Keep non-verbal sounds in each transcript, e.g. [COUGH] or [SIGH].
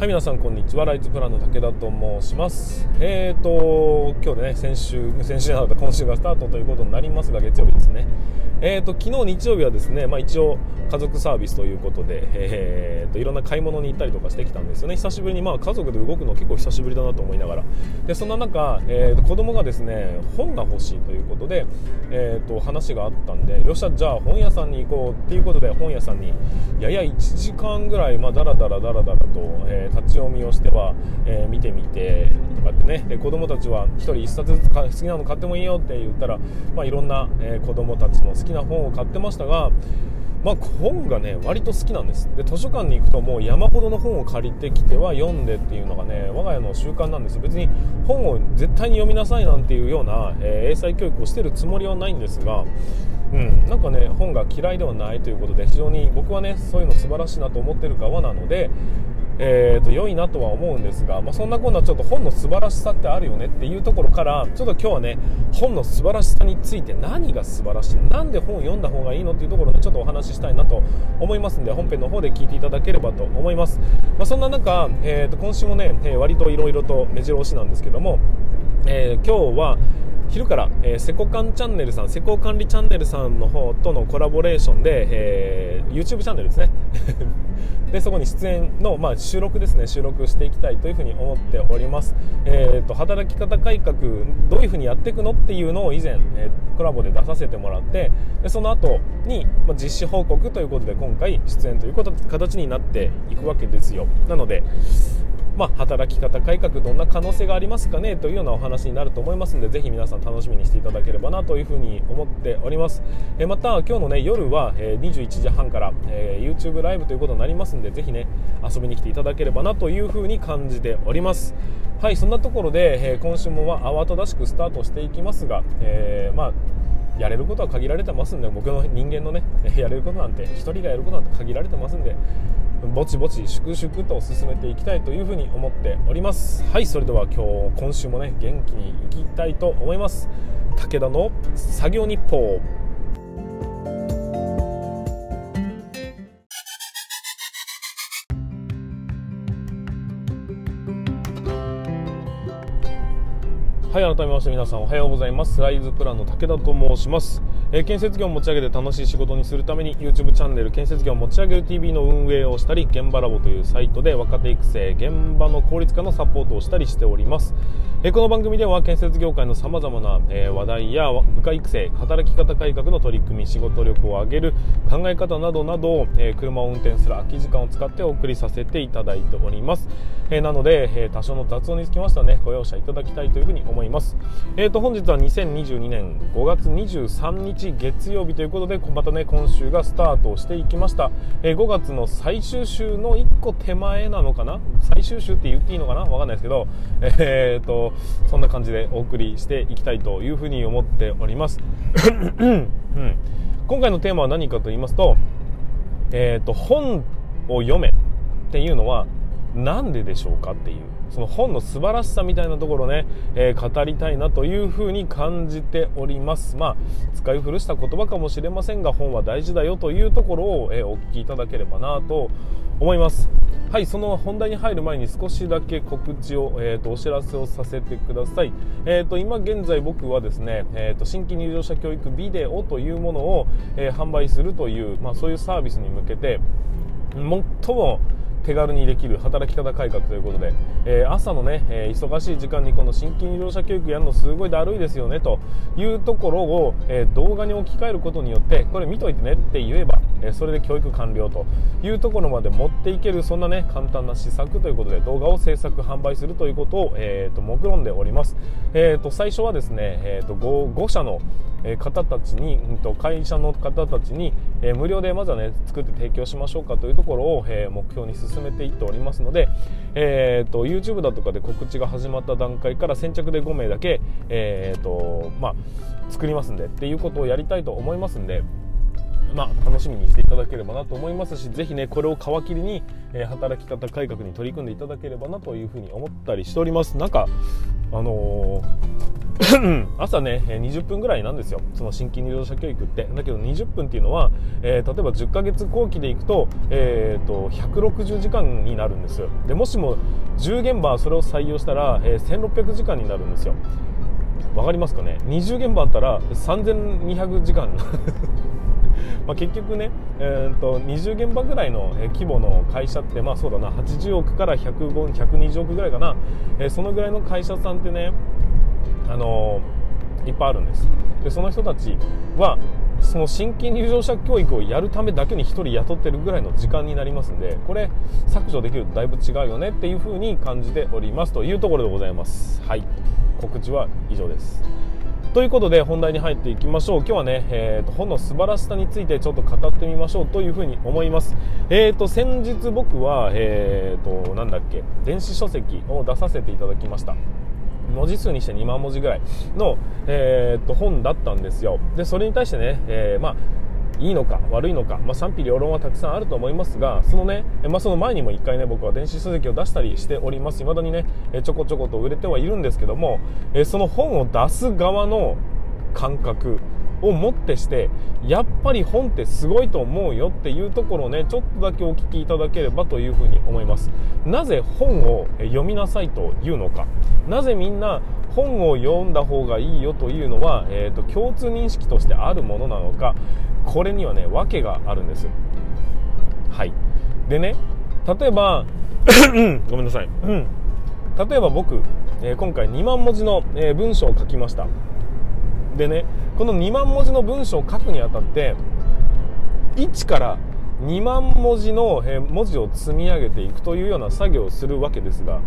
はい皆さんこんにちは。ライズプランの武田と申します。えーと今日でね先週先週なかった今週がスタートということになりますが月曜日ですね。えーと昨日日曜日はですねまあ一応家族サービスということでえーといろんな買い物に行ったりとかしてきたんですよね。久しぶりにまあ家族で動くの結構久しぶりだなと思いながら。でそんな中、えー、と子供がですね本が欲しいということでえーと話があったんでよっしゃじゃあ本屋さんに行こうっていうことで本屋さんにやや1時間ぐらいまあだらだらだらだらと、えー立ち読みをしては、えー、見てみてとかってね。で子供たちは1人1冊ずつ好きなの買ってもいいよって言ったら、まあ、いろんな、えー、子供たちの好きな本を買ってましたがまあ、本がね割と好きなんです。で図書館に行くともう山ほどの本を借りてきては読んでっていうのがね我が家の習慣なんです。別に本を絶対に読みなさいなんていうような、えー、英才教育をしてるつもりはないんですがうん、なんかね本が嫌いではないということで非常に僕はねそういうの素晴らしいなと思ってる側なので、えーと、良いなとは思うんですが、まあ、そんなこんなちょっと本の素晴らしさってあるよねっていうところからちょっと今日はね本の素晴らしさについて何が素晴らしいなんで本を読んだ方がいいのっていうところでちょっとお話ししたいなと思いますんで本編の方で聞いていただければと思います、まあ、そんな中、えーと、今週もね、えー、割といろいろと目白押しなんですけども、えー、今日は昼から、えー、セコカンチャンネルさん、施工管理チャンネルさんの方とのコラボレーションで、えー、YouTube チャンネルですね。[LAUGHS] で、そこに出演の、まあ、収録ですね、収録していきたいというふうに思っております。えー、と、働き方改革、どういうふうにやっていくのっていうのを以前、え、コラボで出させてもらって、でその後に、まあ、実施報告ということで、今回出演ということ形になっていくわけですよ。なので、まあ、働き方改革どんな可能性がありますかねというようなお話になると思いますのでぜひ皆さん楽しみにしていただければなというふうに思っております。えまた今日の、ね、夜は、え21時半から、え YouTube ライブということになりますのでぜひね遊びに来ていただければなというふうに感じております。はいそんなところで、え今週もは慌ただしくスタートしていきますが、えー、まあやれることは限られてますんで僕の人間のね [LAUGHS] やれることなんて1人がやることなんて限られてますんでぼちぼち粛々と進めていきたいというふうに思っております。はいそれでは今日今週もね元気にいきたいと思います。武田の作業日報。はい改めまして皆さんおはようございます。ライズプランの武田と申します。えー、建設業を持ち上げて楽しい仕事にするために YouTube チャンネル建設業を持ち上げる TV の運営をしたり現場ラボというサイトで若手育成現場の効率化のサポートをしたりしております、え、この番組では建設業界のさまざまな、え、話題や部下育成働き方改革の取り組み仕事力を上げる考え方などなど、え車を運転する空き時間を使ってお送りさせていただいております、えなので、え多少の雑音につきましてはねご容赦いただきたいというふうに思います。えーと本日は2022年5月23日月曜日ということでまたね今週がスタートしていきました、え、5月の最終週の1個手前なのかな？最終週って言っていいのかな？わかんないですけど。えーとそんな感じでお送りしていきたいというふうに思っております、うん、今回のテーマは何かと言いますと,、えーと本を読めっていうのはなんででしょうかっていう。その本の素晴らしさみたいなところね、えー、語りたいなというふうに感じております。まあ使い古した言葉かもしれませんが本は大事だよというところを、えー、お聞きいただければなと思います。はいその本題に入る前に少しだけ告知を、えーと、お知らせをさせてください、えーと、今現在僕はですね、えーと、新規入場者教育ビデオというものを、えー、販売するという、まあ、そういうサービスに向けて最も手軽にできる働き方改革ということで、えー、朝のね、えー、忙しい時間にこの新規入場者教育やるのすごいだるいですよねというところを、えー、動画に置き換えることによってこれ見といてねって言えば、えそれで教育完了というところまで持っていけるそんなね簡単な施策ということで動画を制作販売するということを、えーと、目論んでおります、えーと、最初はですね、えーと、5, 5社の方たちに、会社の方たちに、え無料でまずはね作って提供しましょうかというところを、えー目標に進めていっておりますので、えーと、YouTube だとかで告知が始まった段階から先着で5名だけ、えーとまあ、作りますんでっていうことをやりたいと思いますんで。まあ、楽しみにしていただければなと思いますしぜひねこれを皮切りに、えー、働き方改革に取り組んでいただければなというふうに思ったりしております。なんかあのー [COUGHS] 朝ね20分ぐらいなんですよ。その新規入場者教育って。だけど20分っていうのは、えー、例えば10ヶ月後期でいくと,、えーと、160時間になるんですでもしも10現場それを採用したら、え、1600時間になるんですよ。わかりますかね？20現場あったら3200時間。[LAUGHS] まあ結局ね、えーと、20現場ぐらいの規模の会社ってまあそうだな80億から120億ぐらいかな、えー、そのぐらいの会社さんってねあのいっぱいあるんです。でその人たちはその新規入場者教育をやるためだけに1人雇ってるぐらいの時間になりますんでこれ削除できるとだいぶ違うよねっていう風に感じておりますというところでございます。はい。告知は以上です。ということで本題に入っていきましょう。今日はね、えーと、本の素晴らしさについてちょっと語ってみましょうというふうに思います。えーと先日僕はえーとなんだっけ電子書籍を出させていただきました。文字数にして2万文字ぐらいの、えー、っと本だったんですよ。でそれに対してね、えー、まあいいのか悪いのか、まあ、賛否両論はたくさんあると思いますがそのね、まあ、その前にも1回ね僕は電子書籍を出したりしております。未だにねちょこちょこと売れてはいるんですけどもその本を出す側の感覚をもってしてやっぱり本ってすごいと思うよっていうところをねちょっとだけお聞きいただければというふうに思います。なぜ本を読みなさいというのか。なぜみんな本を読んだ方がいいよというのは、えーと、共通認識としてあるものなのか。これにはね訳があるんです。はい。でね例えば [COUGHS] ごめんなさい、うん、例えば僕、えー、今回2万文字の、えー、文章を書きました。でねこの2万文字の文章を書くにあたって1から2万文字の文字を積み上げていくというような作業をするわけですが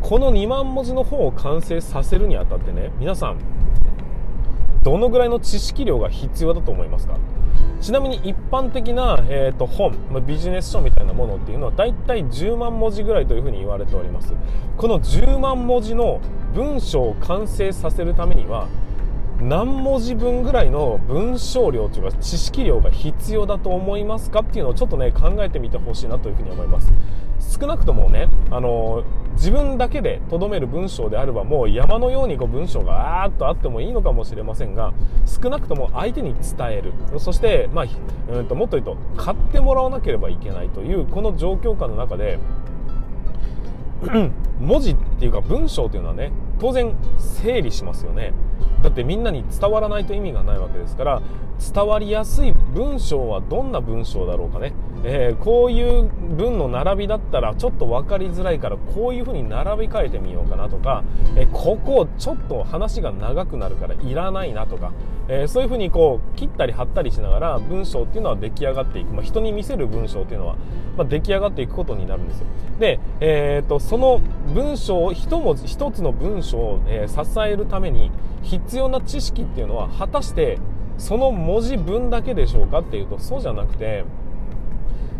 この2万文字の本を完成させるにあたってね皆さんどのぐらいの知識量が必要だと思いますか？ちなみに一般的な、えーと、本、まビジネス書みたいなものっていうのは大体10万文字ぐらいというふうに言われております。この10万文字の文章を完成させるためには何文字分ぐらいの文章量というか知識量が必要だと思いますかっていうのをちょっとね考えてみてほしいなというふうに思います。少なくともねあの自分だけでとどめる文章であればもう山のようにこう文章があーっとあってもいいのかもしれませんが少なくとも相手に伝える。そして、まあ、うんともっと言うと買ってもらわなければいけないというこの状況下の中で [CLEARS THROAT] 文字っていうか文章っていうのはね当然整理しますよね。だってみんなに伝わらないと意味がないわけですから伝わりやすい文章はどんな文章だろうかね、えー、こういう文の並びだったらちょっと分かりづらいからこういう風に並び替えてみようかなとか、えー、ここちょっと話が長くなるからいらないなとか、えー、そういう風にこう切ったり貼ったりしながら文章っていうのは出来上がっていく、まあ、人に見せる文章っていうのは、まあ、出来上がっていくことになるんですよ。で、えーと、その文章を一文字一つの文章を、え支えるために必要な知識っていうのは果たしてその文字分だけでしょうかっていうとそうじゃなくて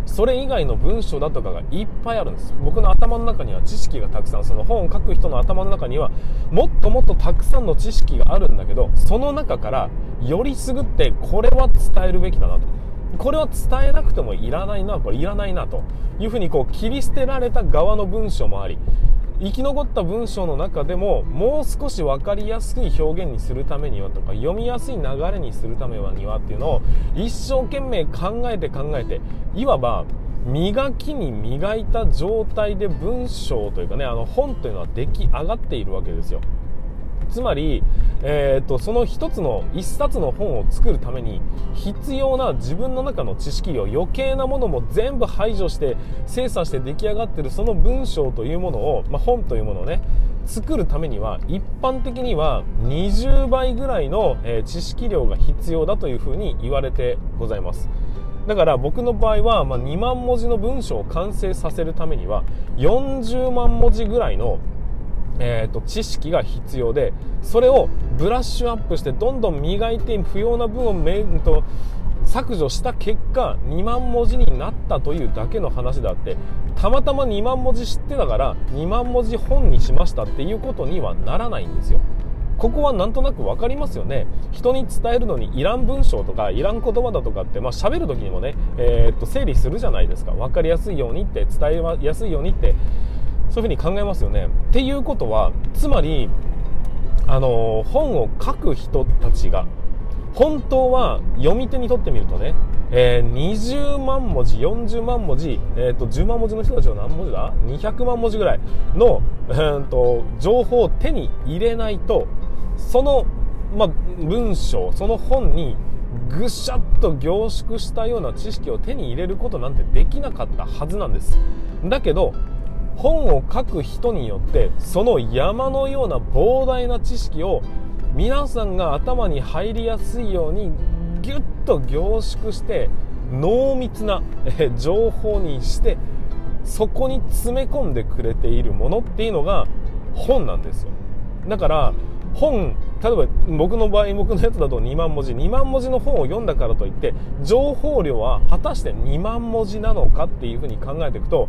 それ以外の文章だとかがいっぱいあるんです。僕の頭の中には知識がたくさんその本を書く人の頭の中にはもっともっとたくさんの知識があるんだけどその中からよりすぐってこれは伝えるべきだなと。これは伝えなくてもいらないなこれいらないなというふうにこう切り捨てられた側の文章もあり生き残った文章の中でももう少し分かりやすい表現にするためにはとか読みやすい流れにするためにはっていうのを一生懸命考えて考えていわば磨きに磨いた状態で文章というかねあの本というのは出来上がっているわけですよ。つまり、えーと、その一つの一冊の本を作るために必要な自分の中の知識量余計なものも全部排除して精査して出来上がってるその文章というものを、まあ、本というものをね作るためには一般的には20倍ぐらいの、え、知識量が必要だというふうに言われてございます。だから僕の場合は、ま、2万文字の文章を完成させるためには40万文字ぐらいのえーと、知識が必要でそれをブラッシュアップしてどんどん磨いて不要な分をめと削除した結果2万文字になったというだけの話であってたまたま2万文字知ってたから2万文字本にしましたっていうことにはならないんですよ。ここはなんとなく分かりますよね。人に伝えるのにいらん文章とかいらん言葉だとかってまあ喋る時にもね、えー、っと整理するじゃないですか。分かりやすいようにって伝えやすいようにってそういうふうに考えますよね。っていうことはつまりあの本を書く人たちが本当は読み手にとってみるとね、えー、20万文字40万文字、えーと、10万文字の人たちは何文字だ？200万文字ぐらいの、えーと、情報を手に入れないとその、ま、文章その本にぐしゃっと凝縮したような知識を手に入れることなんてできなかったはずなんですだけど本を書く人によってその山のような膨大な知識を皆さんが頭に入りやすいようにギュッと凝縮して濃密な情報にしてそこに詰め込んでくれているものっていうのが本なんですよ。だから本例えば僕の場合僕のやつだと2万文字2万文字の本を読んだからといって情報量は果たして2万文字なのかっていうふうに考えていくと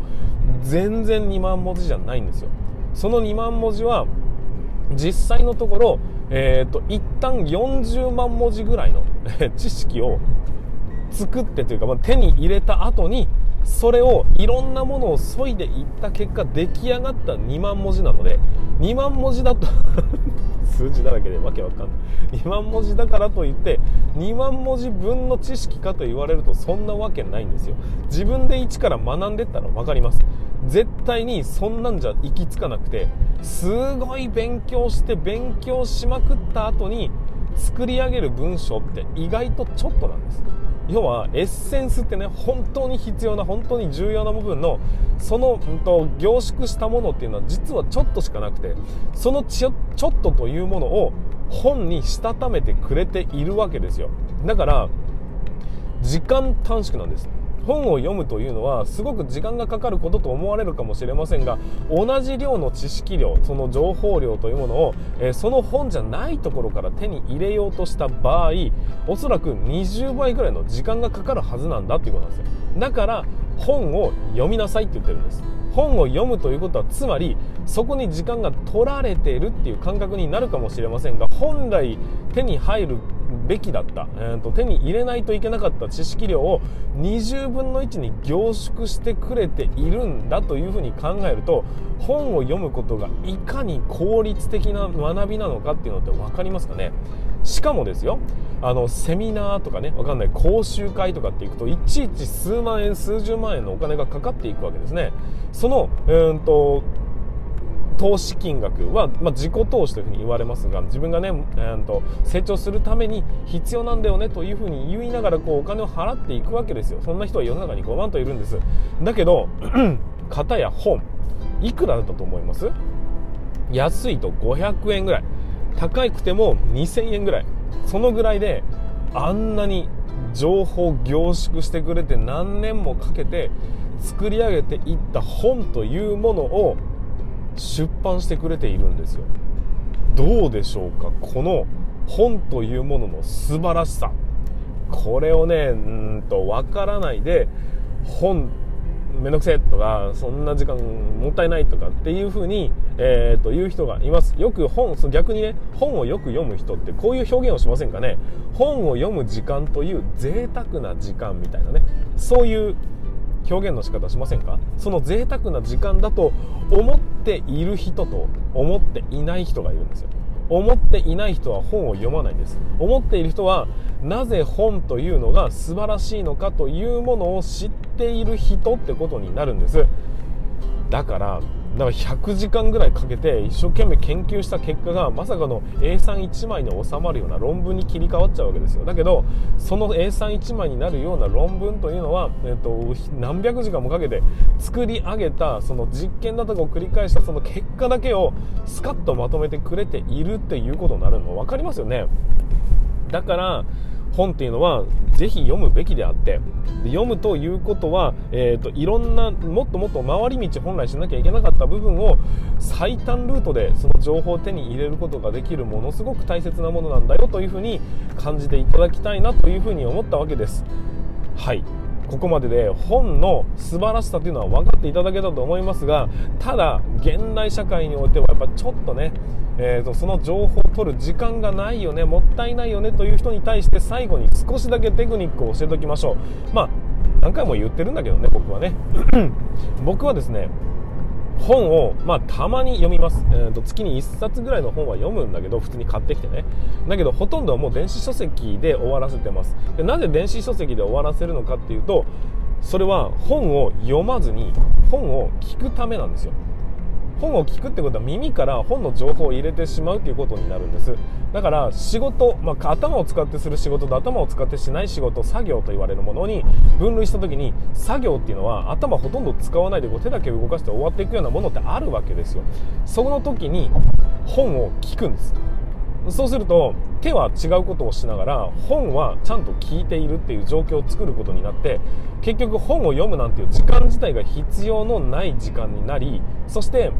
全然2万文字じゃないんですよ。その2万文字は実際のところ、えーと、一旦40万文字ぐらいの [LAUGHS] 知識を作ってというか、まあ、手に入れた後にそれをいろんなものを削いでいった結果出来上がった2万文字なので2万文字だと [LAUGHS] 数字だらけでわけわかんない。2万文字だからといって2万文字分の知識かと言われるとそんなわけないんですよ。自分で一から学んでったら分かります。絶対にそんなんじゃ行き着かなくてすごい勉強して勉強しまくった後に作り上げる文章って意外とちょっとなんです。要はエッセンスってね本当に必要な本当に重要な部分のその、うんと、凝縮したものっていうのは実はちょっとしかなくてそのちちょっとというものを本にしたためてくれているわけですよ。だから時間短縮なんです。本を読むというのはすごく時間がかかることと思われるかもしれませんが同じ量の知識量その情報量というものを、えー、その本じゃないところから手に入れようとした場合おそらく20倍ぐらいの時間がかかるはずなんだっていうことなんですよ。だから本を読みなさいって言ってるんです。本を読むということはつまりそこに時間が取られているっていう感覚になるかもしれませんが本来手に入るべきだった、えーと、手に入れないといけなかった知識量を20分の1に凝縮してくれているんだというふうに考えると本を読むことがいかに効率的な学びなのかっていうのって分かりますかね？しかもですよあのセミナーとかね分かんない講習会とかっていくといちいち数万円数十万円のお金がかかっていくわけですね。そのうんと投資金額は、まあ、自己投資というふうに言われますが自分がね、えーと、成長するために必要なんだよねというふうに言いながらこうお金を払っていくわけですよ。そんな人は世の中に5万といるんです。だけど [CLEARS THROAT] 型や本いくらだったと思います？安いと500円ぐらい。高くても2000円ぐらい。そのぐらいであんなに情報凝縮してくれて何年もかけて作り上げていった本というものを出版してくれているんですよ。どうでしょうか？この本というものの素晴らしさ。これをねうんと分からないで本めんどくせえとかそんな時間もったいないとかっていう風に、えー、と言う人がいます。よく本逆にね本をよく読む人ってこういう表現をしませんかね？本を読む時間という贅沢な時間みたいなね。そういう表現の仕方しませんか？その贅沢な時間だと思っている人と思っていない人がいるんですよ。思っていない人は本を読まないです。思っている人はなぜ本というのが素晴らしいのかというものを知っている人ってことになるんです。だからだから100時間ぐらいかけて一生懸命研究した結果がまさかの A31 枚に収まるような論文に切り替わっちゃうわけですよ。だけどその A31 枚になるような論文というのは、えっと、何百時間もかけて作り上げたその実験だとかを繰り返したその結果だけをスカッとまとめてくれているっていうことになるの分かりますよね。だから本っていうのはぜひ読むべきであってで読むということは、えーと、いろんなもっともっと回り道本来しなきゃいけなかった部分を最短ルートでその情報を手に入れることができるものすごく大切なものなんだよというふうに感じていただきたいなというふうに思ったわけです。はい。ここまでで本の素晴らしさというのは分かっていただけたと思いますがただ現代社会においてはやっぱちょっとねえーと、その情報を取る時間がないよねもったいないよねという人に対して最後に少しだけテクニックを教えておきましょう。まあ何回も言ってるんだけどね僕はね。[CLEARS THROAT] 僕はですね本を、まあ、たまに読みます、えーと、月に1冊ぐらいの本は読むんだけど普通に買ってきてね。だけどほとんどはもう電子書籍で終わらせてます。でなぜ電子書籍で終わらせるのかっていうとそれは本を読まずに本を聞くためなんですよ。本を聞くってことは耳から本の情報を入れてしまうということになるんです。だから仕事、まあ、頭を使ってする仕事と頭を使ってしない仕事作業と言われるものに分類した時に作業っていうのは頭ほとんど使わないでこう手だけ動かして終わっていくようなものってあるわけですよ。その時に本を聞くんです。そうすると手は違うことをしながら本はちゃんと聞いているっていう状況を作ることになって結局本を読むなんていう時間自体が必要のない時間になりそして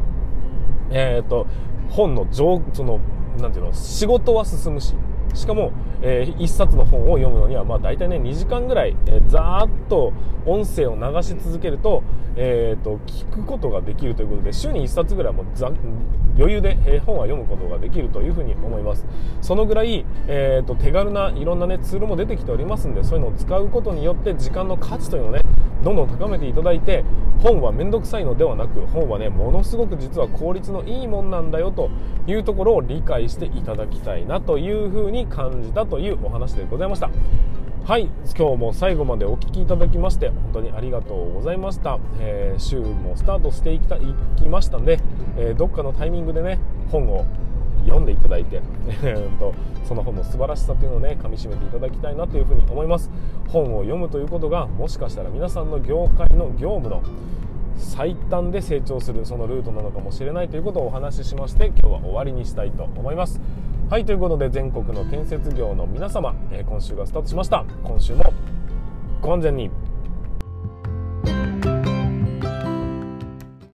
えーと、本の上そのなんていうの仕事は進むししかも、えー、1冊の本を読むのには、まあ、大体ね2時間ぐらい、えー、ざーっと音声を流し続けると,、えーと、聞くことができるということで週に1冊ぐらいも余裕で、えー、本は読むことができるというふうに思います。そのぐらい、えーと、手軽ないろんな、ね、ツールも出てきておりますんでそういうのを使うことによって時間の価値というのをねどんどん高めていただいて本は面倒くさいのではなく本はねものすごく実は効率のいいもんなんだよというところを理解していただきたいなというふうに感じたというお話でございました。はい今日も最後までお聴きいただきまして本当にありがとうございました、えー、週もスタートしていきたいきましたんで、えー、どっかのタイミングでね本を読んでいただいて [LAUGHS] その本の素晴らしさというのをね噛みしめていただきたいなというふうに思います。本を読むということがもしかしたら皆さんの業界の業務の最短で成長するそのルートなのかもしれないということをお話ししまして今日は終わりにしたいと思います。はいということで全国の建設業の皆様、え、今週がスタートしました。今週もご安全に